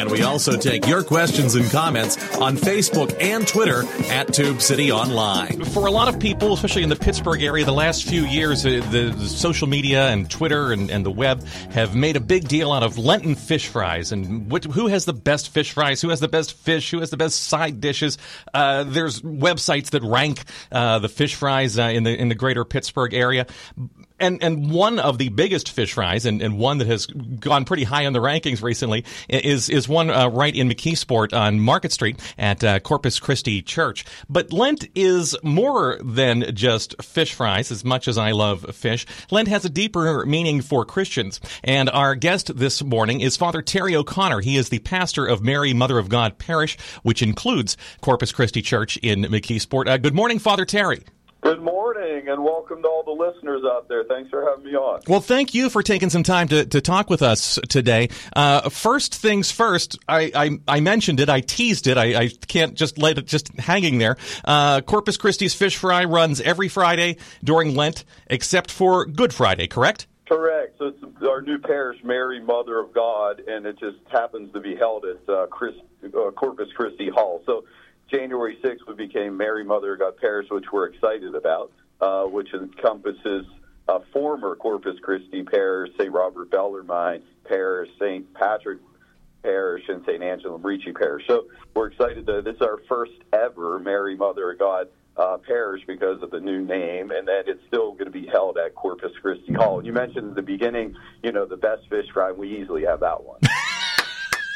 And we also take your questions and comments on Facebook and Twitter at Tube City Online. For a lot of people, especially in the Pittsburgh area, the last few years, uh, the, the, social media and Twitter and, and, the web have made a big deal out of Lenten fish fries and what, who has the best fish fries, who has the best fish, who has the best side dishes. Uh, there's websites that rank uh, the fish fries uh, in the in the greater Pittsburgh area and and one of the biggest fish fries, and, and one that has gone pretty high on the rankings recently, is is one uh, right in McKeesport on Market Street at uh, Corpus Christi Church. But Lent is more than just fish fries. As much as I love fish, Lent has a deeper meaning for Christians. And our guest this morning is Father Terry O'Connor. He is the pastor of Mary Mother of God Parish, which includes Corpus Christi Church in McKeesport. Uh, good morning, Father Terry. Good morning, and welcome to all the listeners out there. Thanks for having me on. Well, thank you for taking some time to, to talk with us today. Uh, first things first, I, I, I, mentioned it, I teased it, I, I, can't just let it just hanging there. Uh, Corpus Christi's Fish Fry runs every Friday during Lent, except for Good Friday, correct? Correct. So it's our new parish, Mary Mother of God, and it just happens to be held at uh, Chris, uh, Corpus Christi Hall. So January 6th, we became Mary Mother of God Parish, which we're excited about, uh, which encompasses uh, former Corpus Christi Parish, St. Robert Bellarmine Parish, St. Patrick Parish, and St. Angela Merici Parish. So we're excited that this is our first ever Mary Mother of God uh, parish because of the new name, and that it's still going to be held at Corpus Christi Hall. You mentioned at the beginning, you know, the best fish fry. We easily have that one.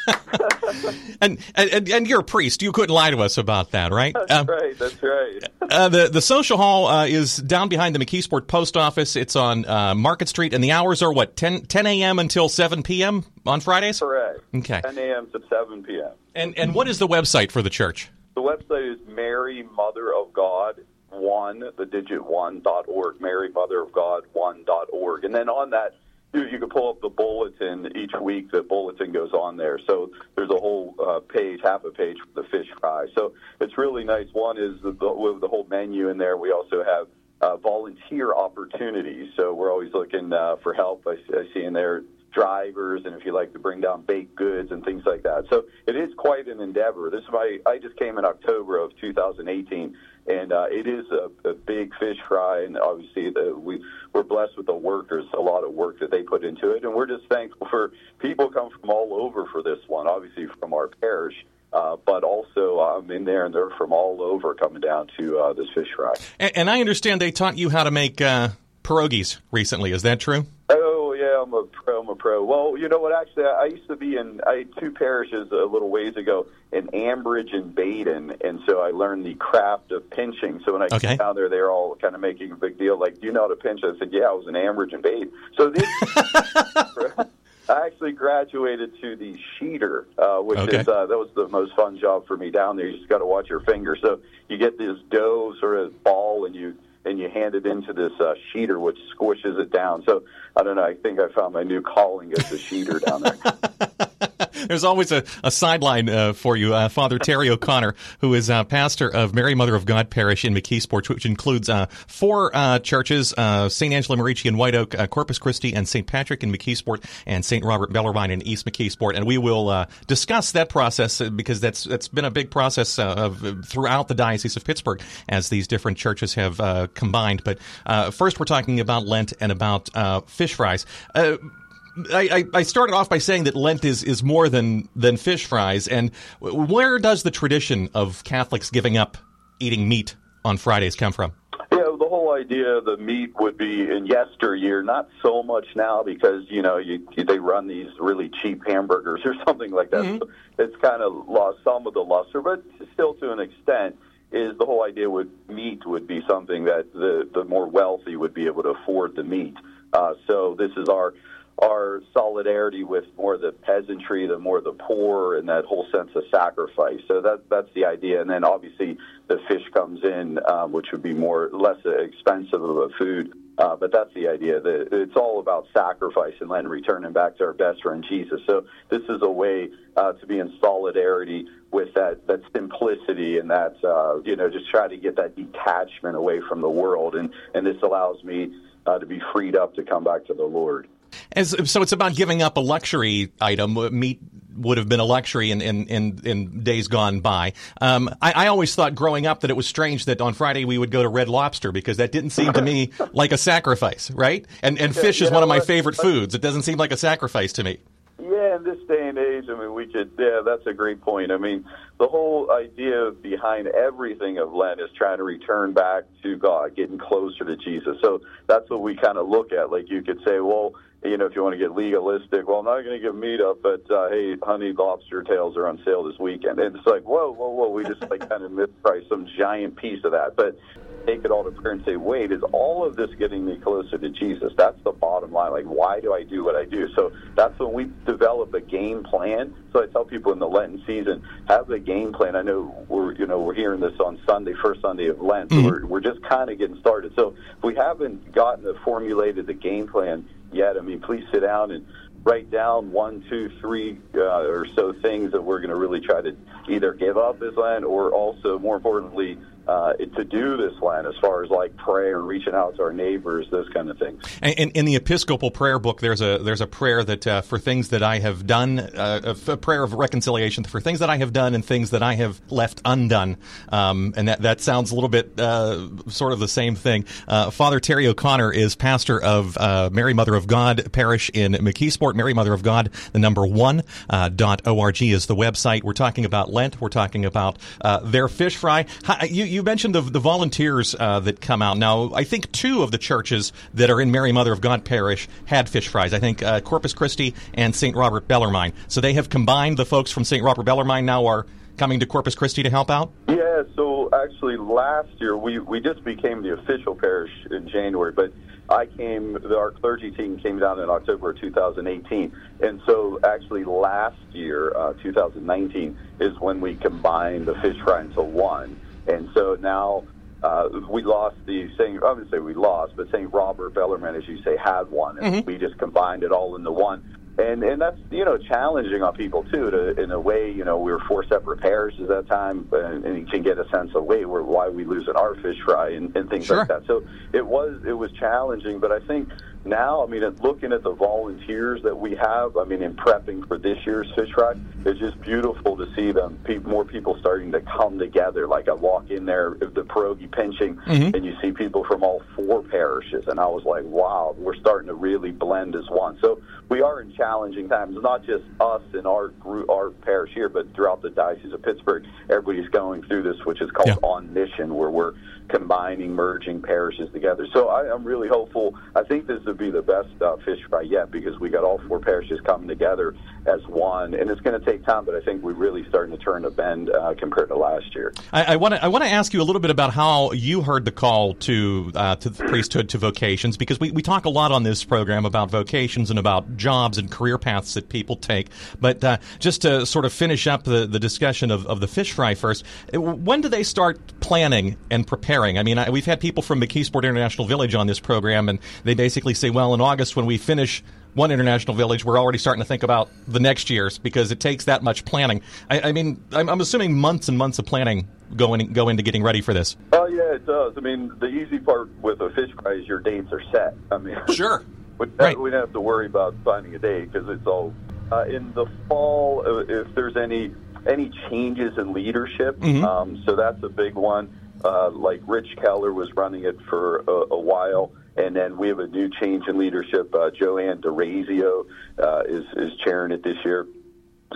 and, and and you're a priest. You couldn't lie to us about that, right? That's um, right. That's right. uh, the the social hall uh, is down behind the McKeesport Post Office. It's on uh, Market Street, and the hours are what 10, 10 a.m. until seven p.m. on Fridays. Correct. Okay. 10 a.m. to seven p.m. And and what is the website for the church? The website is Mary Mother of God one, the digit one dot org. Mary Mother of God one dot org, and then on that you can pull up the bulletin each week. The bulletin goes on there, so there's a whole uh, page, half a page for the fish fry. So it's really nice. One is the, with the whole menu in there. We also have uh, volunteer opportunities, so we're always looking uh, for help. I, I see in there drivers, and if you like to bring down baked goods and things like that. So it is quite an endeavor. This is my. I just came in October of 2018 and uh, it is a, a big fish fry. And obviously, the, we we're blessed with the workers, a lot of work that they put into it, and we're just thankful for people come from all over for this one. Obviously, from our parish. Uh, but also I'm um, in there, and they're from all over coming down to uh, this fish fry. And, and, I understand they taught you how to make uh, pierogies recently. Is that true? Oh I'm a pro. I'm a pro. Well, you know what? Actually, I used to be in I had two parishes a little ways ago in Ambridge and Baden, and so I learned the craft of pinching. So when I okay. came down there, they were all kind of making a big deal, like, "Do you know how to pinch?" I said, "Yeah, I was in Ambridge and Baden." So this. I actually graduated to the sheeter, uh, which okay. is uh, that was the most fun job for me down there. You just got to watch your fingers. So you get this dough sort of ball, and you and you hand it into this uh, sheeter, which squishes it down. So I don't know. I think I found my new calling as a sheeter down there. There's always a, a sideline uh, for you, uh, Father Terry O'Connor, who is uh, pastor of Mary Mother of God Parish in McKeesport, which includes uh, four uh, churches: uh, St. Angela Merici in White Oak, Corpus Christi, and St. Patrick in McKeesport, and St. Robert Bellarmine in East McKeesport. And we will discuss that process because that's that's been a big process of, throughout the Diocese of Pittsburgh as these different churches have combined. But first, we're talking about Lent and about fish fries. I, I, started off by saying that Lent is, is more than, than fish fries. And where does the tradition of Catholics giving up eating meat on Fridays come from? Yeah, the whole idea of the meat would be in yesteryear, not so much now because, you know, you, they run these really cheap hamburgers or something like that. Mm-hmm. So it's kind of lost some of the luster, but still to an extent is the whole idea with meat would be something that the, the more wealthy would be able to afford the meat. Uh, so this is our our solidarity with more the peasantry, the more the poor, and that whole sense of sacrifice. So that that's the idea. And then obviously the fish comes in, um, which would be more less expensive of a food. Uh, but that's the idea. That it's all about sacrifice and then returning back to our best friend Jesus. So this is a way uh, to be in solidarity with that that simplicity and that uh, you know just try to get that detachment away from the world. And and this allows me uh, to be freed up to come back to the Lord. As, so it's about giving up a luxury item. Meat would have been a luxury in, in, in, in days gone by. Um, I, I, always thought growing up that it was strange that on Friday we would go to Red Lobster because that didn't seem to me like a sacrifice, right? And, and fish is one of my favorite foods. It doesn't seem like a sacrifice to me. Yeah, in this day and age, I mean, we could, yeah, that's a great point. I mean, the whole idea behind everything of Lent is trying to return back to God, getting closer to Jesus. So that's what we kind of look at. Like you could say, well, you know, if you want to get legalistic, well, I'm not going to give meat up, but uh, hey, honey lobster tails are on sale this weekend. And it's like, whoa, whoa, whoa, we just like kind of mispriced some giant piece of that. But take it all to prayer and say, wait, is all of this getting me closer to Jesus? That's the bottom line. Like, why do I do what I do? So that's when we develop a game plan. So I tell people in the Lenten season, have a game plan. I know we're, you know, we're hearing this on Sunday, first Sunday of Lent. Mm-hmm. we're, we're just kind of getting started. So if we haven't gotten the formulated the game plan, yet. I mean, please sit down and write down one, two, three uh, or so things that we're going to really try to either give up as land or also, more importantly, uh, to do this land as far as like prayer reaching out to our neighbors, those kind of things. And, in the Episcopal prayer book, there's a there's a prayer that uh, for things that I have done, uh, a prayer of reconciliation for things that I have done and things that I have left undone. Um, and that that sounds a little bit uh, sort of the same thing. Uh, Father Terry O'Connor is pastor of uh, Mary Mother of God Parish in McKeesport. Mary Mother of God, the number one dot org is the website. We're talking about Lent. We're talking about their fish fry. You, you mentioned the, the volunteers uh, that come out. Now, I think two of the churches that are in Mary Mother of God Parish had fish fries. I think uh, Corpus Christi and St. Robert Bellarmine. So they have combined. The folks from St. Robert Bellarmine now are coming to Corpus Christi to help out? Yeah, so actually last year we, we just became the official parish in January, but I came, our clergy team came down in October of 2018. And so actually last year, uh, 2019, is when we combined the fish fry into one. And so now uh, we lost the St. I would say we lost, but St. Robert Bellarmine, as you say, had one, and mm-hmm. we just combined it all into one. And and that's you know challenging on people too. To in a way, you know, we were four separate parishes at that time, and, and you can get a sense of wait, where why we losing our fish fry and, and things sure. like that. So it was it was challenging, but I think now, I mean, looking at the volunteers that we have, I mean, in prepping for this year's fish fry, it's just beautiful to see them. Pe- more people starting to come together. Like I walk in there, the pierogi pinching, mm-hmm. and you see people from all four parishes, and I was like, wow, we're starting to really blend as one. So we are in challenging times. Not just us and our group, our parish here, but throughout the diocese of Pittsburgh, everybody's going through this, which is called yeah. On Mission, where we're combining, merging parishes together. So I, am really hopeful. I think this would be the best uh, fish fry yet because we got all four parishes coming together as one, and it's going to take time. But I think we're really starting to turn a bend uh, compared to last year. I want to I want to ask you a little bit about how you heard the call to uh, to the priesthood to vocations because we, we talk a lot on this program about vocations and about jobs and career paths that people take. But uh, just to sort of finish up the, the discussion of, of the fish fry first, when do they start planning and preparing? I mean, I, we've had people from McKeesport International Village on this program, and they basically say, well, in August when we finish one international village, we're already starting to think about the next year's because it takes that much planning. I, I mean, I'm, I'm, assuming months and months of planning go, in, go into getting ready for this. Oh, yeah, it does. I mean, the easy part with a fish fry is your dates are set. I mean, sure. we, right. we don't have to worry about finding a date because it's all uh, in the fall. Uh, if there's any any changes in leadership, mm-hmm. um, so that's a big one. Uh, like Rich Keller was running it for a, a, while, and then we have a new change in leadership. Uh, Joanne DeRazio uh, is is chairing it this year,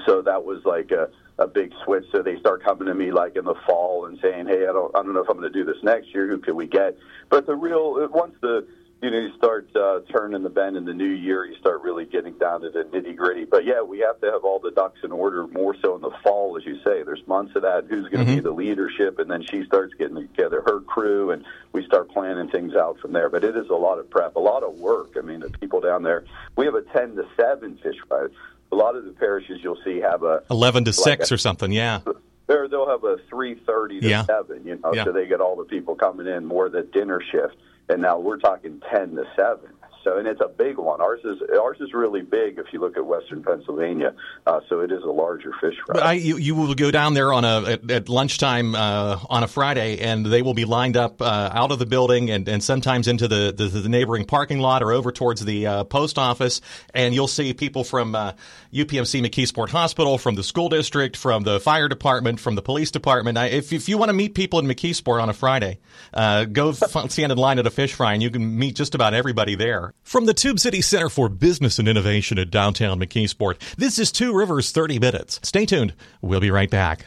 so that was like a, a big switch. So they start coming to me like in the fall and saying, "Hey, I don't I don't know if I'm going to do this next year. Who can we get?" But the real once the you know, you start uh, turning the bend in the new year, you start really getting down to the nitty gritty. But yeah, we have to have all the ducks in order more so in the fall, as you say. There's months of that. Who's going to mm-hmm. be the leadership? And then she starts getting together her crew, and we start planning things out from there. But it is a lot of prep, a lot of work. I mean, the people down there, we have a 10 to 7 fish fry. A lot of the parishes you'll see have a 11 to like 6 a, or something, yeah. There, they'll have a 3:30 to yeah. 7, you know, yeah. so they get all the people coming in more the dinner shift and now we're talking 10 to 7 so and it's a big one. Ours is ours is really big if you look at Western Pennsylvania. Uh, so it is a larger fish fry. But I, you, you will go down there on a at, at lunchtime uh, on a Friday, and they will be lined up uh, out of the building and, and sometimes into the, the, the neighboring parking lot or over towards the uh, post office, and you'll see people from UPMC uh, McKeesport Hospital, from the school district, from the fire department, from the police department. I, if if you want to meet people in McKeesport on a Friday, uh, go stand in line at a fish fry, and you can meet just about everybody there. From the Tube City Center for Business and Innovation at downtown McKeesport, this is Two Rivers 30 Minutes. Stay tuned. We'll be right back.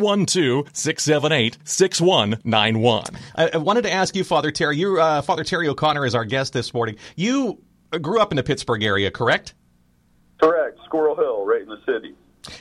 412 678 6191. I wanted to ask you, Father Terry, you, uh, Father Terry O'Connor is our guest this morning. You grew up in the Pittsburgh area, correct? Correct. Squirrel Hill, right in the city.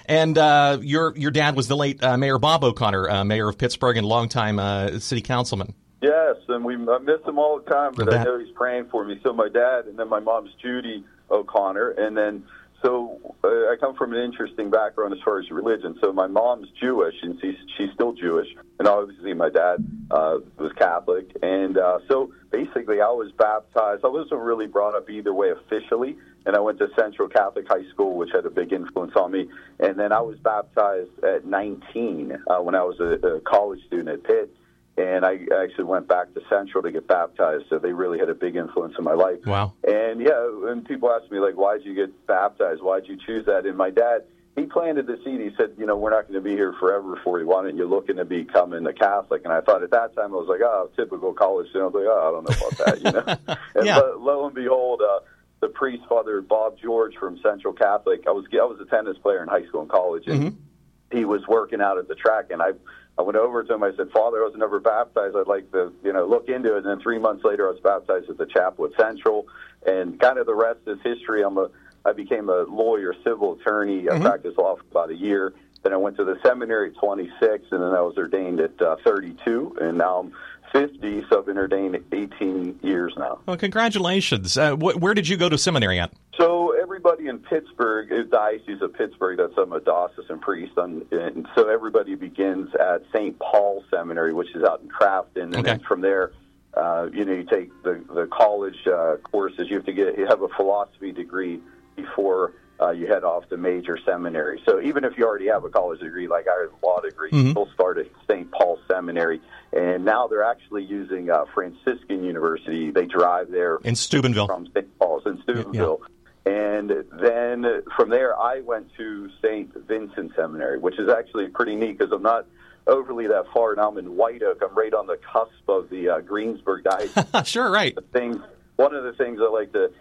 And uh, your your dad was the late uh, Mayor Bob O'Connor, uh, mayor of Pittsburgh and longtime uh, city councilman. Yes, and we I miss him all the time, but I know he's praying for me. So my dad, and then my mom's Judy O'Connor, and then so uh, I come from an interesting background as far as religion. So my mom's Jewish, and she's, she's still Jewish, and obviously my dad uh, was Catholic. And uh, so basically, I was baptized. I wasn't really brought up either way officially, and I went to Central Catholic High School, which had a big influence on me. And then I was baptized at 19 uh, when I was a, a college student at Pitt and I actually went back to Central to get baptized. So they really had a big influence in my life. Wow. And yeah, and people ask me like, why did you get baptized? Why did you choose that? And my dad, he planted the seed. He said, you know, we're not going to be here forever for you. Why don't you look into becoming a Catholic? And I thought at that time I was like, oh, typical college student. I was like, oh, I don't know about that, you know. and yeah. lo, lo and behold, uh, the priest, Father Bob George from Central Catholic. I was I was a tennis player in high school and college, and mm-hmm. he was working out at the track, and I I went over to him. I said, Father, I was never baptized. I'd like to, you know, look into it. And then three months later, I was baptized at the chapel at Central. And kind of the rest is history. I'm a, I became a lawyer, civil attorney. I mm-hmm. practiced law for about a year. Then I went to the seminary at 26, and then I was ordained at uh, 32. And now I'm 50, so I've been ordained 18 years now. Well, congratulations. Uh, wh- where did you go to seminary at? So everybody in Pittsburgh, the Diocese of Pittsburgh, that's I'm a diocesan priest, and, and so everybody begins at St. Paul Seminary, which is out in Crafton, and okay. then from there, uh, you know, you take the the college uh, courses. You have to get you have a philosophy degree before uh, you head off to major seminary. So even if you already have a college degree, like I have a law degree, mm-hmm. you'll start at St. Paul Seminary. And now they're actually using uh, Franciscan University. They drive there in Steubenville from St. Paul's in Steubenville. Yeah. And then from there, I went to St. Vincent Seminary, which is actually pretty neat because I'm not overly that far. Now I'm in White Oak. I'm right on the cusp of the uh, Greensburg diocese. sure, right. The thing, one of the things I like to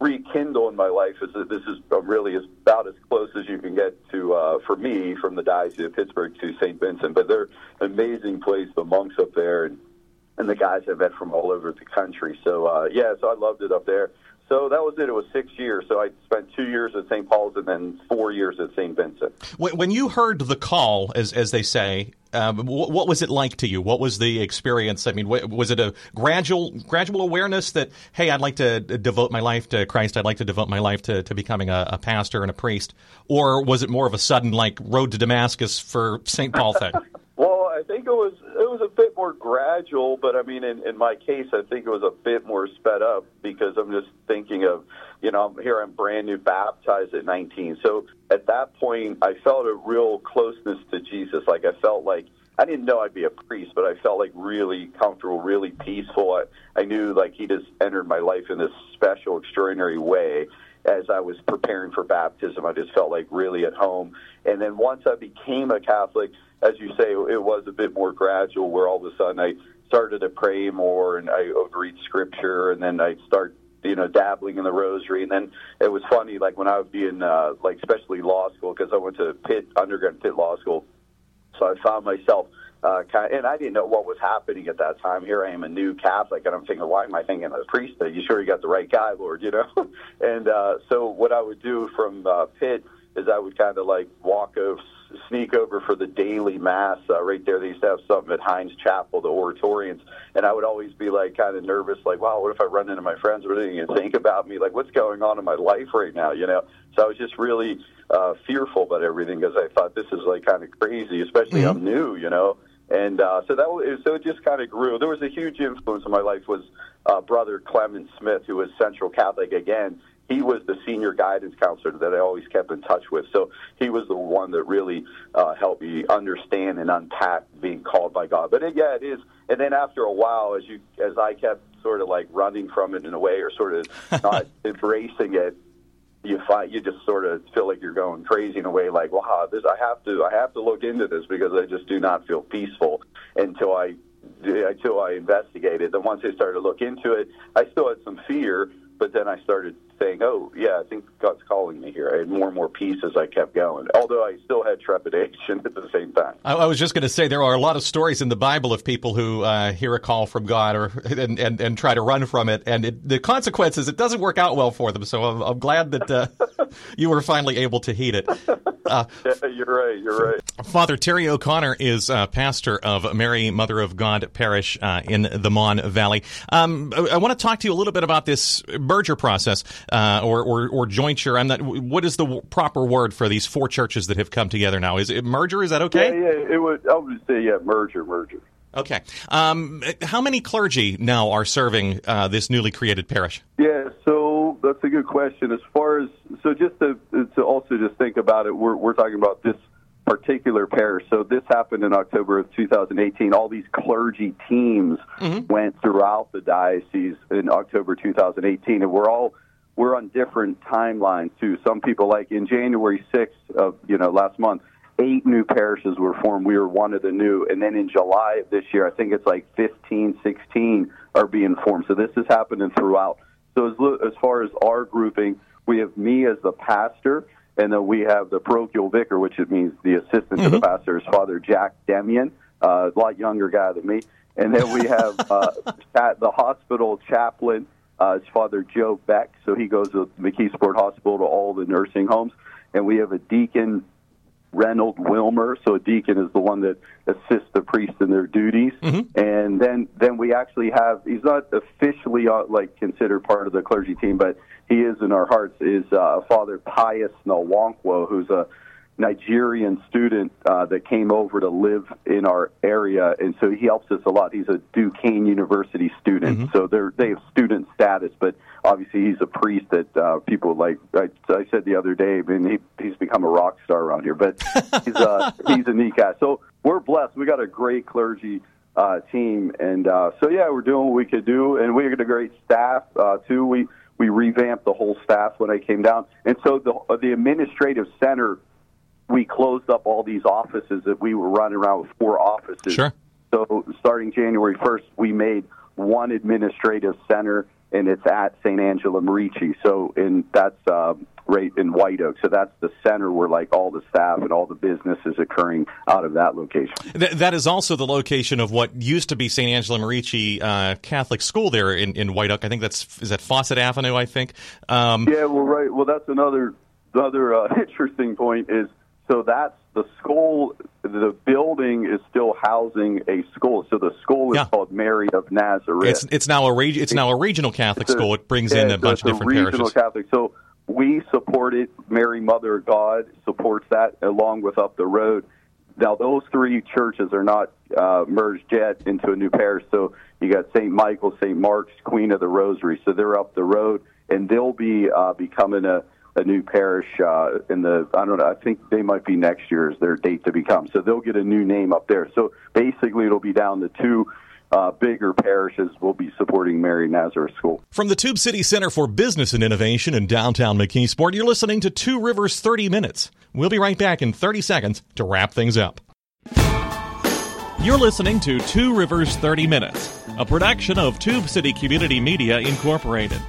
rekindle in my life is that this is really about as close as you can get to, uh, for me, from the Diocese of Pittsburgh to St. Vincent. But they're an amazing place, the monks up there, and, and the guys I've met from all over the country. So, uh, yeah, so I loved it up there. So that was it. It was six years. So I spent two years at St. Paul's and then four years at St. Vincent. When you heard the call, as as they say, um, what was it like to you? What was the experience? I mean, was it a gradual gradual awareness that hey, I'd like to devote my life to Christ. I'd like to devote my life to, to becoming a, a pastor and a priest, or was it more of a sudden like road to Damascus for St. Paul thing? Well, I think it was it was a bit more gradual, but I mean, in, in my case, I think it was a bit more sped up because I'm just thinking of, you know, here I'm brand new, baptized at 19. So at that point, I felt a real closeness to Jesus. Like I felt like I didn't know I'd be a priest, but I felt like really comfortable, really peaceful. I, I knew like he just entered my life in this special, extraordinary way. As I was preparing for baptism, I just felt like really at home. And then once I became a Catholic, as you say, it was a bit more gradual, where all of a sudden I started to pray more and I would read scripture, and then I start you know dabbling in the rosary and then it was funny like when i would be in uh like especially law school because i went to pitt undergrad pitt law school so i found myself uh, kind of, and I didn't know what was happening at that time. Here I am, a new Catholic, and I'm thinking, why am I thinking of a priest? Are you sure you got the right guy, Lord? You know. and uh, so what I would do from uh, Pitt is I would kind of like walk over, sneak over for the daily mass uh, right there. They used to have something at Heinz Chapel, the Oratorians, and I would always be like kind of nervous, like, wow, what if I run into my friends? What are they going to think about me? Like, what's going on in my life right now? You know. So I was just really uh, fearful about everything because I thought this is like kind of crazy, especially mm-hmm. I'm new, you know. And uh, so that was, so it just kind of grew. There was a huge influence in my life was uh, brother Clement Smith, who was Central Catholic again. He was the senior guidance counselor that I always kept in touch with. So he was the one that really uh, helped me understand and unpack being called by God. But it, yeah, it is. And then after a while, as you as I kept sort of like running from it in a way, or sort of not embracing it, you find you just sort of feel like you're going crazy in a way like wow this I have to I have to look into this because I just do not feel peaceful until I until I investigated then once I started to look into it I still had some fear but then I started saying, "Oh, yeah, I think God's calling me here." I had more and more peace as I kept going, although I still had trepidation at the same time. I, I was just going to say there are a lot of stories in the Bible of people who uh, hear a call from God or and, and, and try to run from it, and it, the consequences it doesn't work out well for them. So I'm, I'm glad that uh, you were finally able to heat it. Uh, yeah, you're right. You're right. Father Terry O'Connor is uh, pastor of Mary Mother of God Parish uh, in the Mon Valley. Um, I, I want to talk to you a little bit about this merger process uh, or, or, or jointure. I'm not. What is the proper word for these four churches that have come together now? Is it merger? Is that okay? Yeah, yeah. It would. I would say yeah, merger, merger. Okay. Um, how many clergy now are serving uh, this newly created parish? Yeah, so that's a good question. As far as so, just to, to also just think about it, we're we're talking about this particular parish. So this happened in October of 2018. All these clergy teams mm-hmm. went throughout the diocese in October 2018, and we're all we're on different timelines too. Some people like in January 6th of you know last month, eight new parishes were formed. We were one of the new, and then in July of this year, I think it's like 15, 16 are being formed. So this is happening throughout. So as as far as our grouping, we have me as the pastor and then we have the parochial vicar, which it means the assistant mm-hmm. to the mm-hmm. pastor is Father Jack Demian, uh, a lot younger guy than me. And then we have uh, at the hospital chaplain uh, is Father Joe Beck, so he goes to McKeesport Hospital to all the nursing homes. And we have a deacon Reynold Wilmer. So a deacon is the one that assists the priest in their duties. Mm-hmm. And then then we actually have he's not officially uh, like considered part of the clergy team, but he is in our hearts. Is uh, Father Pius Nwankwo, who's a Nigerian student uh, that came over to live in our area, and so he helps us a lot. He's a Duquesne University student, mm-hmm. so they're they have student status, but obviously he's a priest that uh, people like. I, I said the other day, I mean, he, he's become a rock star around here, but he's uh, he's a neat guy. So we're blessed. We got a great clergy uh, team, and uh, so yeah, we're doing what we could do, and we got a great staff uh, too. We we revamped the whole staff when I came down, and so the the administrative center we closed up all these offices that we were running around with four offices. Sure. So starting January 1st, we made one administrative center, and it's at St. Angela Merici. So in that's uh, right in White Oak. So that's the center where like all the staff and all the business is occurring out of that location. Th- that is also the location of what used to be St. Angela Merici uh, Catholic School there in, in White Oak. I think that's is that Fawcett Avenue. I think. Um, yeah. Well, right. Well, that's another another uh, interesting point is so that's the school. The building is still housing a school. So the school is yeah. called Mary of Nazareth. It's, it's now a reg- it's now a regional Catholic a, school. It brings in a bunch of different regional parishes. Catholic. So we support it. Mary Mother of God supports that, along with up the road. Now those three churches are not uh, merged yet into a new parish. So you got St. Michael, St. Mark's, Queen of the Rosary. So they're up the road, and they'll be uh, becoming a a new parish uh, in the I don't know I think they might be next year is their date to become so they'll get a new name up there so basically it'll be down to two uh, bigger parishes will be supporting Mary Nazareth School. From the Tube City Center for Business and Innovation in downtown McKeesport, you're listening to Two Rivers 30 Minutes. We'll be right back in 30 seconds to wrap things up. You're listening to Two Rivers 30 Minutes, a production of Tube City Community Media Incorporated.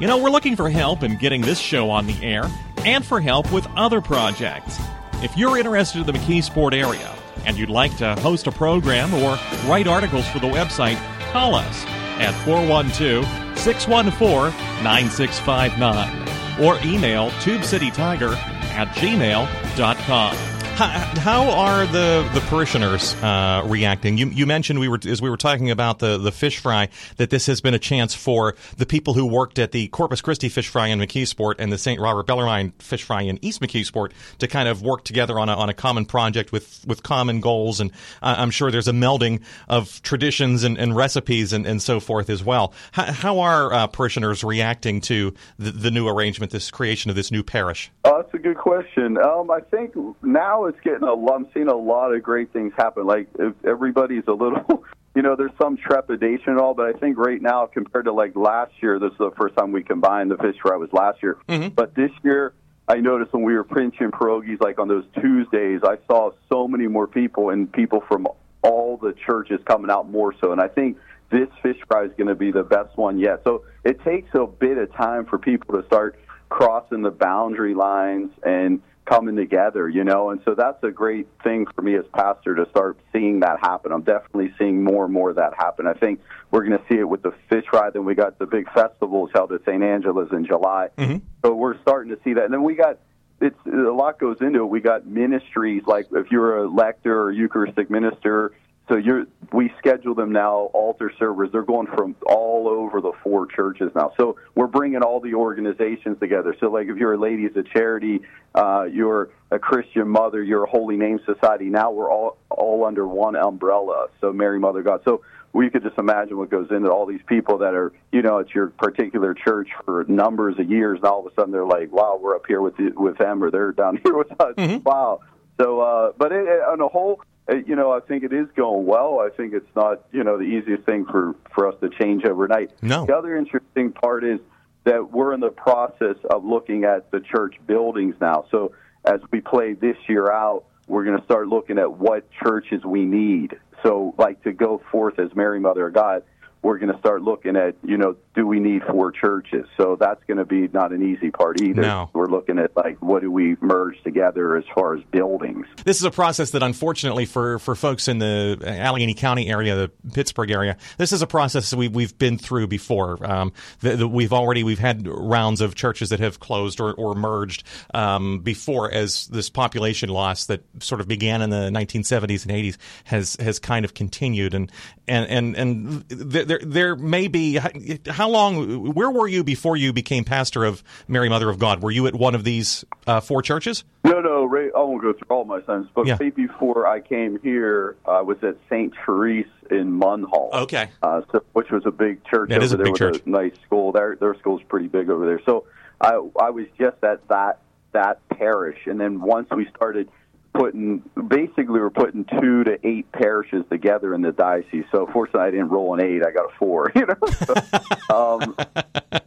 You know, we're looking for help in getting this show on the air and for help with other projects. If you're interested in the McKeesport area and you'd like to host a program or write articles for the website, call us at 412 614 9659 or email tubecitytiger at gmail.com. How are the the parishioners uh, reacting? You, you mentioned we were as we were talking about the, the fish fry that this has been a chance for the people who worked at the Corpus Christi fish fry in McKeesport and the St. Robert Bellarmine fish fry in East McKeesport to kind of work together on a, on a common project with, with common goals. And uh, I'm sure there's a melding of traditions and, and recipes and, and so forth as well. How, how are uh, parishioners reacting to the, the new arrangement, this creation of this new parish? Oh, that's a good question. Um, I think now it's getting a. I'm seeing a lot of great things happen. Like if everybody's a little, you know, there's some trepidation and all, but I think right now compared to like last year, this is the first time we combined the fish fry was last year. Mm-hmm. But this year, I noticed when we were pinching pierogies, like on those Tuesdays, I saw so many more people and people from all the churches coming out more so. And I think this fish fry is going to be the best one yet. So it takes a bit of time for people to start crossing the boundary lines and coming together, you know, and so that's a great thing for me as pastor to start seeing that happen. I'm definitely seeing more and more of that happen. I think we're going to see it with the fish ride. Then we got the big festivals held at St. Angela's in July, mm-hmm. so we're starting to see that. And then we got it's a lot goes into it. We got ministries like if you're a lector or Eucharistic minister, so you're, we schedule them now, altar servers. They're going from all over the four churches now. So we're bringing all the organizations together. So, like, if you're a Ladies of Charity, uh, you're a Christian Mother, you're a Holy Name Society. Now we're all all under one umbrella. So Mary Mother God. So we could just imagine what goes into all these people that are, you know, at your particular church for numbers of years, and all of a sudden they're like, "Wow, we're up here with the, with them, or they're down here with us." Mm-hmm. Wow. So, uh, but it, on a whole, Uh, you know, I think it is going well. I think it's not, you know, the easiest thing for, for us to change overnight. No. The other interesting part is that we're in the process of looking at the church buildings now. So as we play this year out, we're going to start looking at what churches we need. So, like to go forth as Mary Mother of God, we're going to start looking at, you know, do we need four churches? So that's going to be not an easy part either. No. We're looking at like what do we merge together as far as buildings. This is a process that, unfortunately, for for folks in the Allegheny County area, the Pittsburgh area, this is a process we we've been through before. Um, the, the, we've already we've had rounds of churches that have closed or, or merged um, before, as this population loss that sort of began in the 1970s and 80s has has kind of continued, and and and and. The, there there may be how long where were you before you became pastor of Mary Mother of God? Were you at one of these uh, four churches? No, no, Ray, I won't go through all my sons, but yeah. right before I came here, I was at St. Therese in Munhall. Okay, uh, so, which was a big church that over is a there big church. a nice school. Their their school's pretty big over there. So I I was just at that that parish, and then once we started putting basically we're putting two to eight parishes together in the diocese. So fortunately, I didn't roll an eight; I got a four. You know, so, um,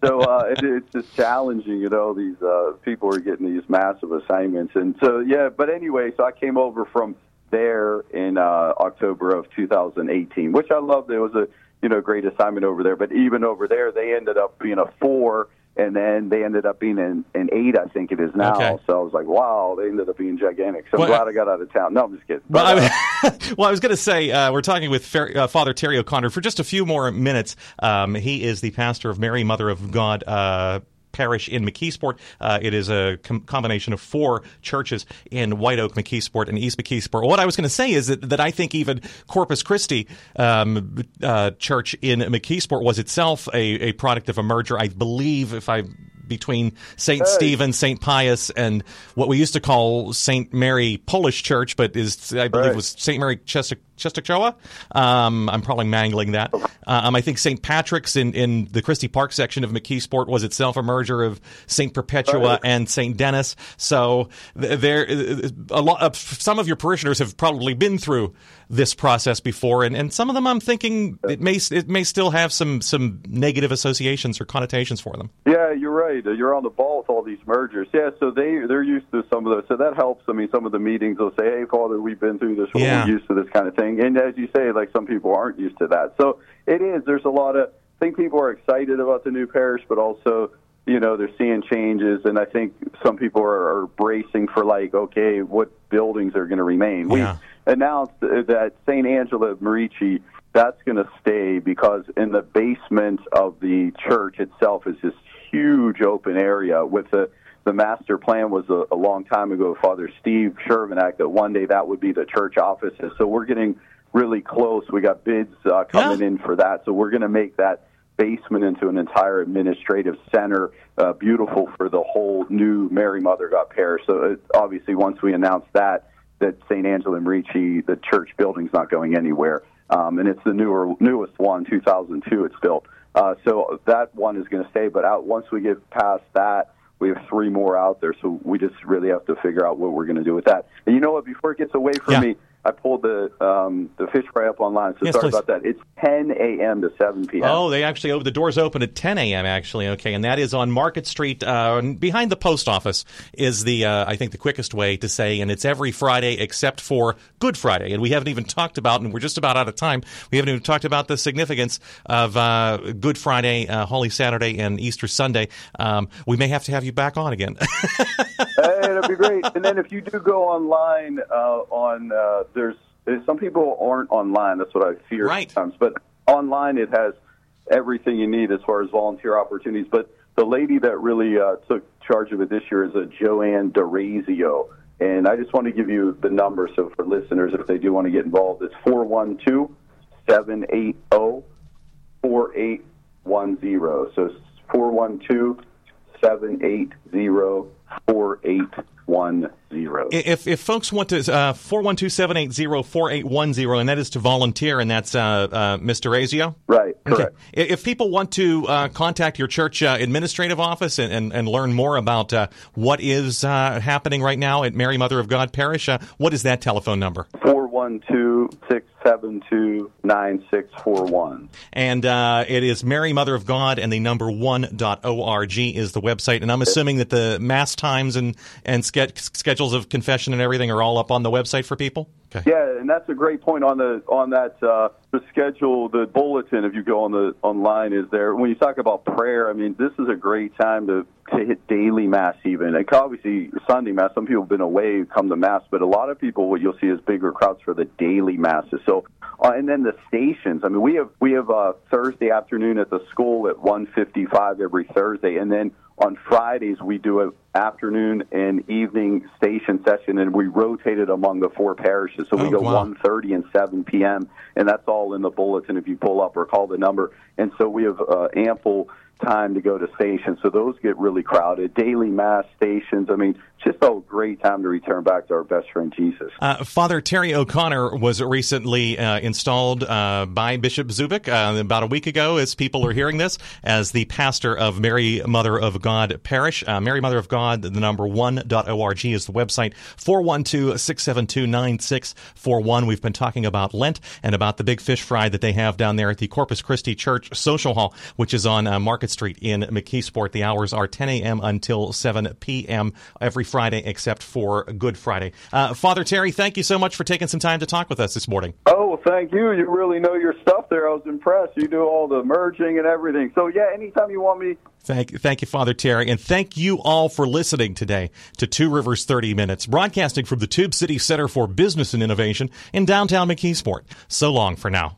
so uh, it, it's just challenging. You know, these uh, people are getting these massive assignments, and so yeah. But anyway, so I came over from there in uh, October of 2018, which I loved. It was a you know great assignment over there. But even over there, they ended up being a four and then they ended up being an, an eight, I think it is now. Okay. So I was like, wow, they ended up being gigantic. So I'm glad I got out of town. No, I'm just kidding. Well, But, I, uh, mean, well, I was going to say uh, we're talking with Fer- uh, Father Terry O'Connor for just a few more minutes. Um, he is the pastor of Mary Mother of God. Uh, Parish in McKeesport. Uh, it is a com- combination of four churches in White Oak, McKeesport, and East McKeesport. What I was going to say is that, that I think even Corpus Christi um, uh, Church in McKeesport was itself a, a product of a merger. I believe, if I between St. Stephen, St. Pius, and what we used to call St. Mary Polish Church, but is I believe Right. was St. Mary Chester, Czestochowa. Um, I'm probably mangling that. Um, I think St. Patrick's in, in the Christy Park section of McKeesport was itself a merger of St. Perpetua and St. Dennis. So there, a lot of some of your parishioners have probably been through this process before, and, and some of them I'm thinking it may it may still have some some negative associations or connotations for them. Yeah, you're right. Uh, You're on the ball with all these mergers. Yeah, so they they're used to some of those. So that helps. I mean, some of the meetings will say, "Hey, Father, we've been through this. We're Yeah. used to this kind of thing." And as you say, like some people aren't used to that. So it is. There's a lot of. I think people are excited about the new parish, but also, you know, they're seeing changes, and I think some people are, are bracing for like, okay, what buildings are going to remain? Yeah. We announced that St. Angela of Merici that's going to stay because in the basement of the church itself is this huge open area with the the master plan was a, a long time ago father steve shermanak that one day that would be the church offices so we're getting really close we got bids uh, coming Yeah. in for that so we're going to make that basement into an entire administrative center uh, beautiful for the whole new mary mother god parish so it, obviously once we announce that that St. Angela Merici, the church building's not going anywhere. Um, and it's the newer, newest one, 2002 it's built. Uh, so that one is going to stay, but out once we get past that, we have three more out there. So we just really have to figure out what we're going to do with that. And you know what? Before it gets away from Yeah. me, I pulled the um, the fish fry up online. So Yes, sorry please. about that. It's 10 a.m. to 7 p.m. Oh, they actually oh, the doors open at 10 a.m. Actually, okay, and that is on Market Street, uh, behind the post office. Is the uh, I think the quickest way to say, and it's every Friday except for Good Friday, and we haven't even talked about, and we're just about out of time. We haven't even talked about the significance of uh, Good Friday, uh, Holy Saturday, and Easter Sunday. Um, we may have to have you back on again. hey, that'd be great. And then if you do go online, uh, on uh, there's, there's some people aren't online. That's what I fear Right. sometimes. But online, it has everything you need as far as volunteer opportunities. But the lady that really uh, took charge of it this year is a Joanne DeRazio. And I just want to give you the number so for listeners, if they do want to get involved, it's 412 780 4810. So 412 780 4810. If if folks want to uh, four one two seven eight zero four eight one zero, and that is to volunteer, and that's uh, uh, Mr. Azio. Right, Okay. correct. I- If people want to uh, contact your church uh, administrative office and, and, and learn more about uh, what is uh, happening right now at Mary Mother of God Parish, uh, what is that telephone number? 412 672 9641. And uh, it is Mary Mother of God, and the number one dot org is the website. And I'm assuming that the mass times and and ske- schedules of confession and everything are all up on the website for people. Okay. Yeah, and that's a great point on the on that uh, the schedule, the bulletin. If you go on the online, is there when you talk about prayer? I mean, this is a great time to to hit daily mass. Even like obviously Sunday mass. Some people have been away, come to mass, but a lot of people what you'll see is bigger crowds for the daily masses. So, uh, and then the stations. I mean, we have we have uh, Thursday afternoon at the school at one fifty five every Thursday, and then on Fridays we do a afternoon and evening station session, and we rotate it among the four parishes. So we Oh, go wow. 1.30 and 7 p.m., and that's all in the bulletin if you pull up or call the number. And so we have uh, ample time to go to stations. So those get really crowded. Daily mass stations. I mean, just a great time to return back to our best friend Jesus. Uh, Father Terry O'Connor was recently uh, installed uh, by Bishop Zubik uh, about a week ago, as people are hearing this, as the pastor of Mary Mother of God Parish. Uh, Mary Mother of God, the number one.org is the website, 412 672 9641. We've been talking about Lent and about the big fish fry that they have down there at the Corpus Christi Church Social Hall, which is on Market Street in McKeesport. The hours are 10 a.m. until 7 p.m. every Friday except for Good Friday. Uh, Father Terry, thank you so much for taking some time to talk with us this morning. Oh, well, thank you. You really know your stuff there. I was impressed. You do all the merging and everything. So, yeah, anytime you want me, Thank, thank you, Father Terry, and thank you all for listening today to Two Rivers 30 Minutes, broadcasting from the Tube City Center for Business and Innovation in downtown McKeesport. So long for now.